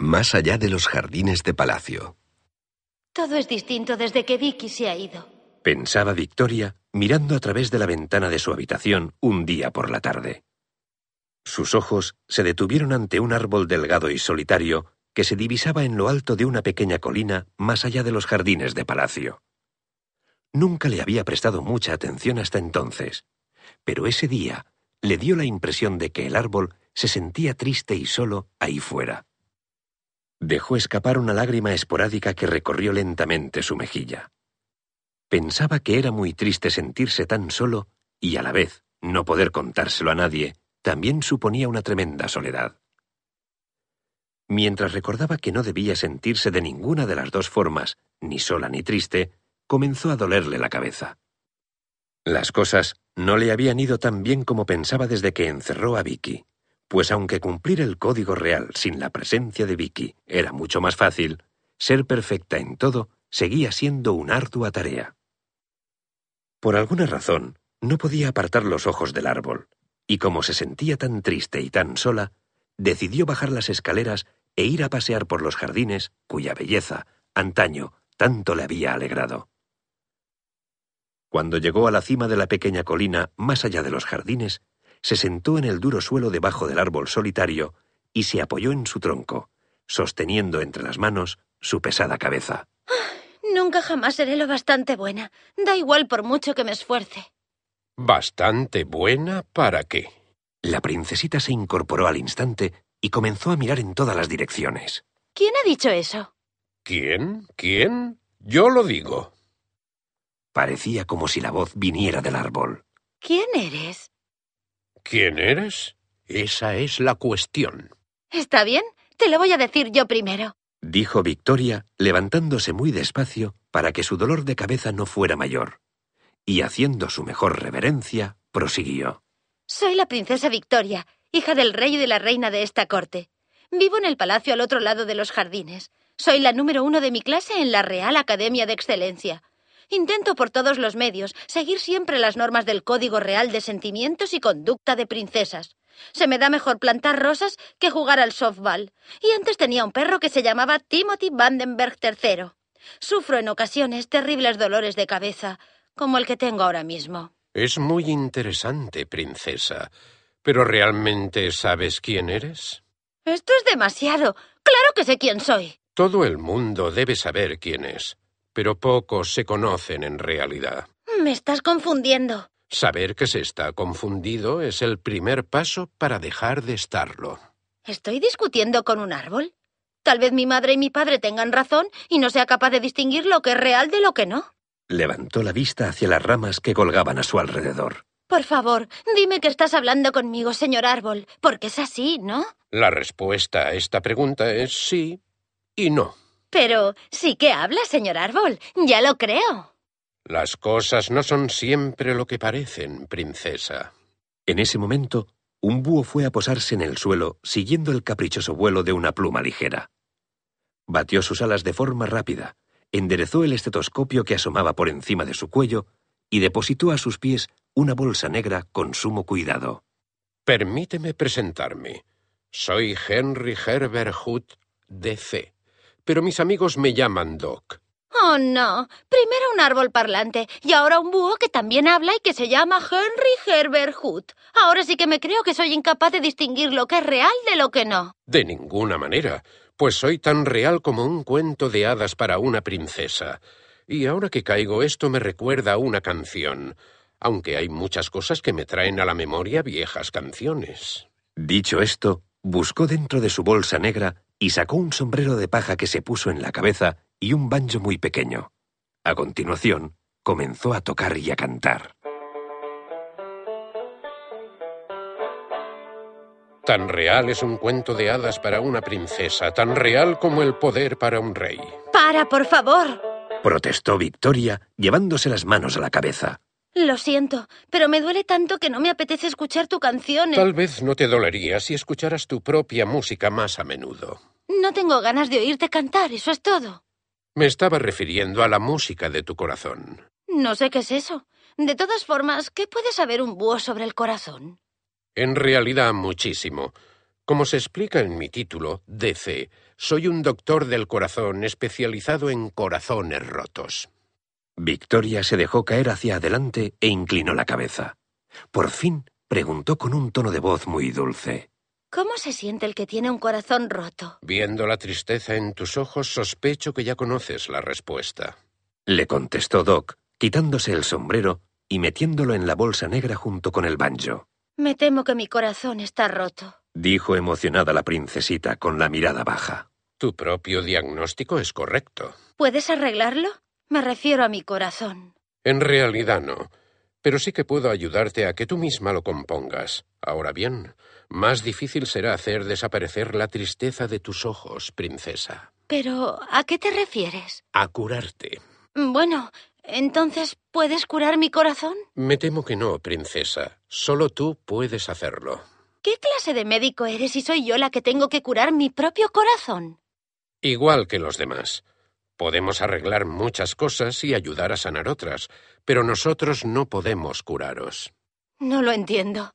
Más allá de los jardines de palacio. Todo es distinto desde que Vicky se ha ido. Pensaba Victoria mirando a través de la ventana de su habitación un día por la tarde. Sus ojos se detuvieron ante un árbol delgado y solitario que se divisaba en lo alto de una pequeña colina más allá de los jardines de palacio. Nunca le había prestado mucha atención hasta entonces, pero ese día le dio la impresión de que el árbol se sentía triste y solo ahí fuera. Dejó escapar una lágrima esporádica que recorrió lentamente su mejilla. Pensaba que era muy triste sentirse tan solo y a la vez no poder contárselo a nadie también suponía una tremenda soledad. Mientras recordaba que no debía sentirse de ninguna de las dos formas, ni sola ni triste, comenzó a dolerle la cabeza. Las cosas no le habían ido tan bien como pensaba desde que encerró a Vicky pues aunque cumplir el código real sin la presencia de Vicky era mucho más fácil, ser perfecta en todo seguía siendo una ardua tarea. Por alguna razón, no podía apartar los ojos del árbol, y como se sentía tan triste y tan sola, decidió bajar las escaleras e ir a pasear por los jardines cuya belleza, antaño, tanto le había alegrado. Cuando llegó a la cima de la pequeña colina más allá de los jardines, se sentó en el duro suelo debajo del árbol solitario y se apoyó en su tronco, sosteniendo entre las manos su pesada cabeza. Nunca jamás seré lo bastante buena. Da igual por mucho que me esfuerce. ¿Bastante buena para qué? La princesita se incorporó al instante y comenzó a mirar en todas las direcciones. ¿Quién ha dicho eso? ¿Quién? ¿Quién? Yo lo digo. Parecía como si la voz viniera del árbol. ¿Quién eres? ¿Quién eres? Esa es la cuestión. Está bien, te lo voy a decir yo primero. Dijo Victoria, levantándose muy despacio para que su dolor de cabeza no fuera mayor. Y haciendo su mejor reverencia, prosiguió. Soy la princesa Victoria, hija del rey y de la reina de esta corte. Vivo en el palacio al otro lado de los jardines. Soy la número uno de mi clase en la Real Academia de Excelencia. Intento por todos los medios seguir siempre las normas del Código Real de Sentimientos y Conducta de Princesas. Se me da mejor plantar rosas que jugar al softball. Y antes tenía un perro que se llamaba Timothy Vandenberg III. Sufro en ocasiones terribles dolores de cabeza, como el que tengo ahora mismo. Es muy interesante, princesa. ¿Pero realmente sabes quién eres? Esto es demasiado. Claro que sé quién soy. Todo el mundo debe saber quién es pero pocos se conocen en realidad. Me estás confundiendo. Saber que se está confundido es el primer paso para dejar de estarlo. ¿Estoy discutiendo con un árbol? Tal vez mi madre y mi padre tengan razón y no sea capaz de distinguir lo que es real de lo que no. Levantó la vista hacia las ramas que colgaban a su alrededor. Por favor, dime que estás hablando conmigo, señor árbol, porque es así, ¿no? La respuesta a esta pregunta es sí y no. Pero sí que habla, señor Árbol. Ya lo creo. Las cosas no son siempre lo que parecen, princesa. En ese momento, un búho fue a posarse en el suelo, siguiendo el caprichoso vuelo de una pluma ligera. Batió sus alas de forma rápida, enderezó el estetoscopio que asomaba por encima de su cuello y depositó a sus pies una bolsa negra con sumo cuidado. Permíteme presentarme. Soy Henry Herbert Hood, D.C pero mis amigos me llaman Doc. Oh, no. Primero un árbol parlante y ahora un búho que también habla y que se llama Henry Herbert Hood. Ahora sí que me creo que soy incapaz de distinguir lo que es real de lo que no. De ninguna manera, pues soy tan real como un cuento de hadas para una princesa. Y ahora que caigo esto me recuerda a una canción, aunque hay muchas cosas que me traen a la memoria viejas canciones. Dicho esto, buscó dentro de su bolsa negra y sacó un sombrero de paja que se puso en la cabeza y un banjo muy pequeño. A continuación, comenzó a tocar y a cantar. Tan real es un cuento de hadas para una princesa, tan real como el poder para un rey. Para, por favor. Protestó Victoria, llevándose las manos a la cabeza. Lo siento, pero me duele tanto que no me apetece escuchar tu canción. Tal vez no te dolería si escucharas tu propia música más a menudo. No tengo ganas de oírte cantar, eso es todo. Me estaba refiriendo a la música de tu corazón. No sé qué es eso. De todas formas, ¿qué puede saber un búho sobre el corazón? En realidad, muchísimo. Como se explica en mi título, DC, soy un doctor del corazón especializado en corazones rotos. Victoria se dejó caer hacia adelante e inclinó la cabeza. Por fin preguntó con un tono de voz muy dulce. ¿Cómo se siente el que tiene un corazón roto? Viendo la tristeza en tus ojos, sospecho que ya conoces la respuesta. Le contestó Doc, quitándose el sombrero y metiéndolo en la bolsa negra junto con el banjo. Me temo que mi corazón está roto. Dijo emocionada la princesita con la mirada baja. Tu propio diagnóstico es correcto. ¿Puedes arreglarlo? Me refiero a mi corazón. En realidad no, pero sí que puedo ayudarte a que tú misma lo compongas. Ahora bien, más difícil será hacer desaparecer la tristeza de tus ojos, princesa. Pero, ¿a qué te refieres? A curarte. Bueno, entonces, ¿puedes curar mi corazón? Me temo que no, princesa. Solo tú puedes hacerlo. ¿Qué clase de médico eres si soy yo la que tengo que curar mi propio corazón? Igual que los demás. Podemos arreglar muchas cosas y ayudar a sanar otras, pero nosotros no podemos curaros. No lo entiendo.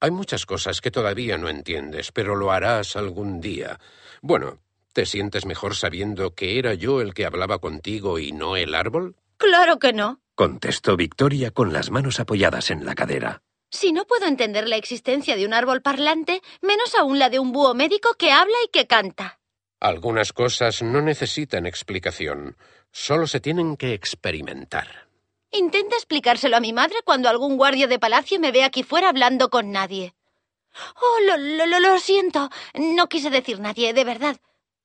Hay muchas cosas que todavía no entiendes, pero lo harás algún día. Bueno, ¿te sientes mejor sabiendo que era yo el que hablaba contigo y no el árbol? Claro que no. Contestó Victoria con las manos apoyadas en la cadera. Si no puedo entender la existencia de un árbol parlante, menos aún la de un búho médico que habla y que canta. Algunas cosas no necesitan explicación, solo se tienen que experimentar. Intenta explicárselo a mi madre cuando algún guardia de palacio me ve aquí fuera hablando con nadie. Oh, lo, lo, lo siento. No quise decir nadie, de verdad.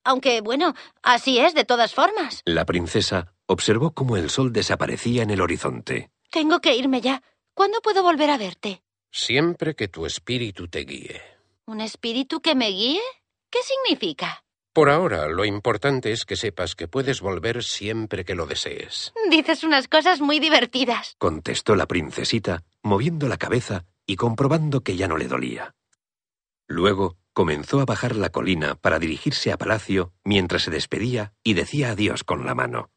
Aunque, bueno, así es de todas formas. La princesa observó cómo el sol desaparecía en el horizonte. Tengo que irme ya. ¿Cuándo puedo volver a verte? Siempre que tu espíritu te guíe. ¿Un espíritu que me guíe? ¿Qué significa? Por ahora, lo importante es que sepas que puedes volver siempre que lo desees. Dices unas cosas muy divertidas. Contestó la princesita, moviendo la cabeza y comprobando que ya no le dolía. Luego comenzó a bajar la colina para dirigirse a palacio mientras se despedía y decía adiós con la mano.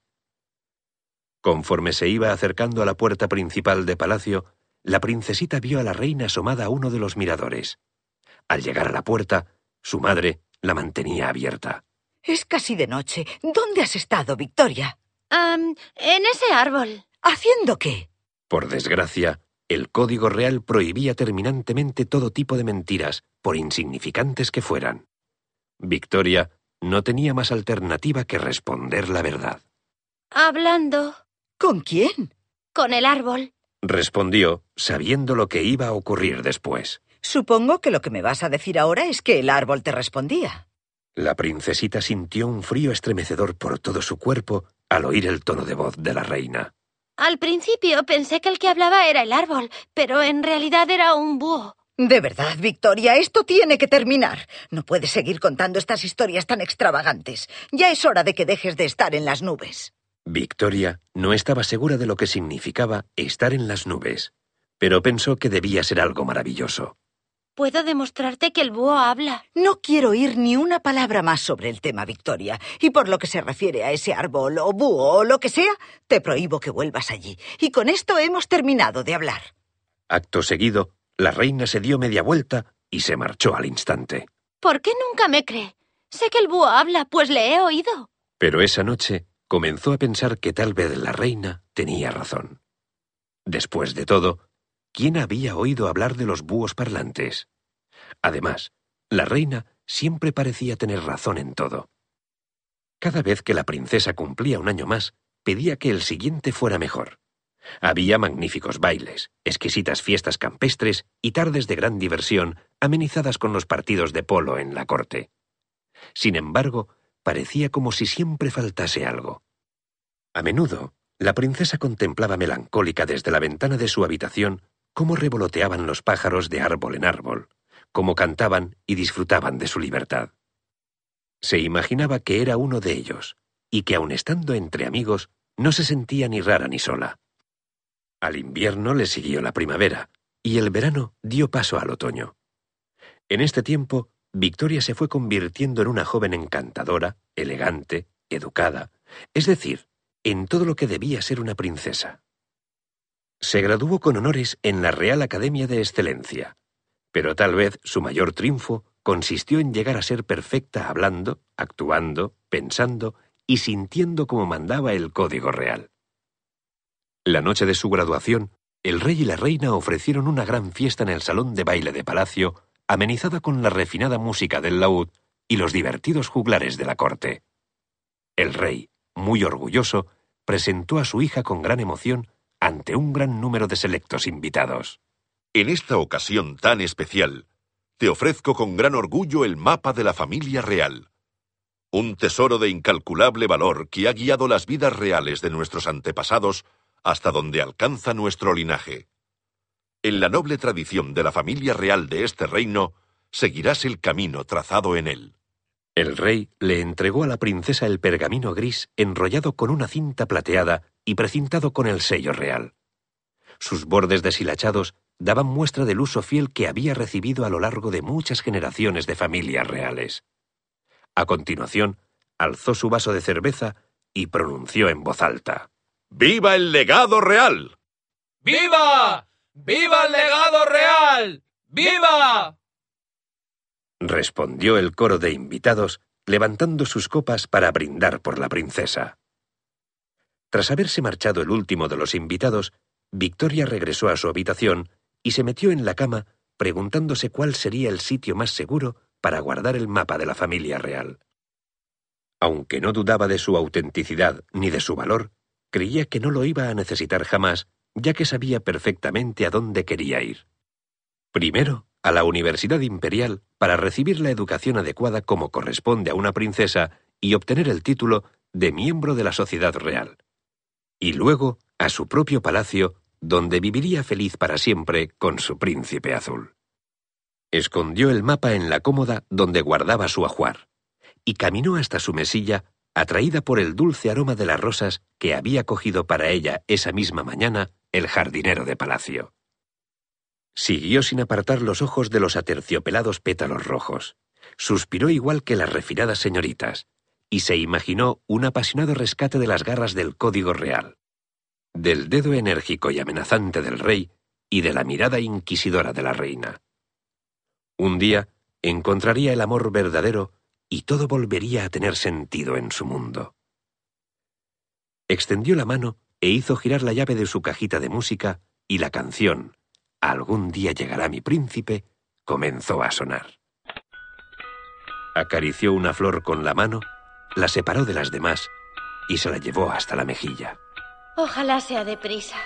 Conforme se iba acercando a la puerta principal de palacio, la princesita vio a la reina asomada a uno de los miradores. Al llegar a la puerta, su madre, la mantenía abierta. Es casi de noche. ¿Dónde has estado, Victoria? en ese árbol. ¿Haciendo qué? Por desgracia, el Código Real prohibía terminantemente todo tipo de mentiras, por insignificantes que fueran. Victoria no tenía más alternativa que responder la verdad. Hablando. ¿Con quién? Con el árbol. Respondió, sabiendo lo que iba a ocurrir después. Supongo que lo que me vas a decir ahora es que el árbol te respondía. La princesita sintió un frío estremecedor por todo su cuerpo al oír el tono de voz de la reina. Al principio pensé que el que hablaba era el árbol, pero en realidad era un búho. De verdad, Victoria, esto tiene que terminar. No puedes seguir contando estas historias tan extravagantes. Ya es hora de que dejes de estar en las nubes. Victoria no estaba segura de lo que significaba estar en las nubes, pero pensó que debía ser algo maravilloso. Puedo demostrarte que el búho habla. No quiero oír ni una palabra más sobre el tema, Victoria. Y por lo que se refiere a ese árbol o búho o lo que sea, te prohíbo que vuelvas allí. Y con esto hemos terminado de hablar. Acto seguido, la reina se dio media vuelta y se marchó al instante. ¿Por qué nunca me cree? Sé que el búho habla, pues le he oído. Pero esa noche comenzó a pensar que tal vez la reina tenía razón. Después de todo, ¿quién había oído hablar de los búhos parlantes? Además, la reina siempre parecía tener razón en todo. Cada vez que la princesa cumplía un año más, pedía que el siguiente fuera mejor. Había magníficos bailes, exquisitas fiestas campestres y tardes de gran diversión amenizadas con los partidos de polo en la corte. Sin embargo, parecía como si siempre faltase algo. A menudo, la princesa contemplaba melancólica desde la ventana de su habitación cómo revoloteaban los pájaros de árbol en árbol, cómo cantaban y disfrutaban de su libertad. Se imaginaba que era uno de ellos, y que aun estando entre amigos, no se sentía ni rara ni sola. Al invierno le siguió la primavera, y el verano dio paso al otoño. En este tiempo, Victoria se fue convirtiendo en una joven encantadora, elegante, educada, es decir, en todo lo que debía ser una princesa. Se graduó con honores en la Real Academia de Excelencia, pero tal vez su mayor triunfo consistió en llegar a ser perfecta hablando, actuando, pensando y sintiendo como mandaba el Código Real. La noche de su graduación, el rey y la reina ofrecieron una gran fiesta en el salón de baile de palacio, amenizada con la refinada música del laúd y los divertidos juglares de la corte. El rey, muy orgulloso, presentó a su hija con gran emoción ante un gran número de selectos invitados. En esta ocasión tan especial, te ofrezco con gran orgullo el mapa de la familia real. Un tesoro de incalculable valor que ha guiado las vidas reales de nuestros antepasados hasta donde alcanza nuestro linaje. En la noble tradición de la familia real de este reino, seguirás el camino trazado en él. El rey le entregó a la princesa el pergamino gris enrollado con una cinta plateada y precintado con el sello real. Sus bordes deshilachados daban muestra del uso fiel que había recibido a lo largo de muchas generaciones de familias reales. A continuación, alzó su vaso de cerveza y pronunció en voz alta. ¡Viva el legado real! ¡Viva! ¡Viva el legado real! ¡Viva! respondió el coro de invitados, levantando sus copas para brindar por la princesa. Tras haberse marchado el último de los invitados, Victoria regresó a su habitación y se metió en la cama preguntándose cuál sería el sitio más seguro para guardar el mapa de la familia real. Aunque no dudaba de su autenticidad ni de su valor, creía que no lo iba a necesitar jamás, ya que sabía perfectamente a dónde quería ir. Primero, a la Universidad Imperial para recibir la educación adecuada como corresponde a una princesa y obtener el título de miembro de la sociedad real. Y luego a su propio palacio, donde viviría feliz para siempre con su príncipe azul. Escondió el mapa en la cómoda donde guardaba su ajuar, y caminó hasta su mesilla, atraída por el dulce aroma de las rosas que había cogido para ella esa misma mañana el jardinero de palacio. Siguió sin apartar los ojos de los aterciopelados pétalos rojos. Suspiró igual que las refinadas señoritas, y se imaginó un apasionado rescate de las garras del código real, del dedo enérgico y amenazante del rey y de la mirada inquisidora de la reina. Un día encontraría el amor verdadero y todo volvería a tener sentido en su mundo. Extendió la mano e hizo girar la llave de su cajita de música y la canción, Algún día llegará mi príncipe, comenzó a sonar. Acarició una flor con la mano, la separó de las demás y se la llevó hasta la mejilla. Ojalá sea deprisa.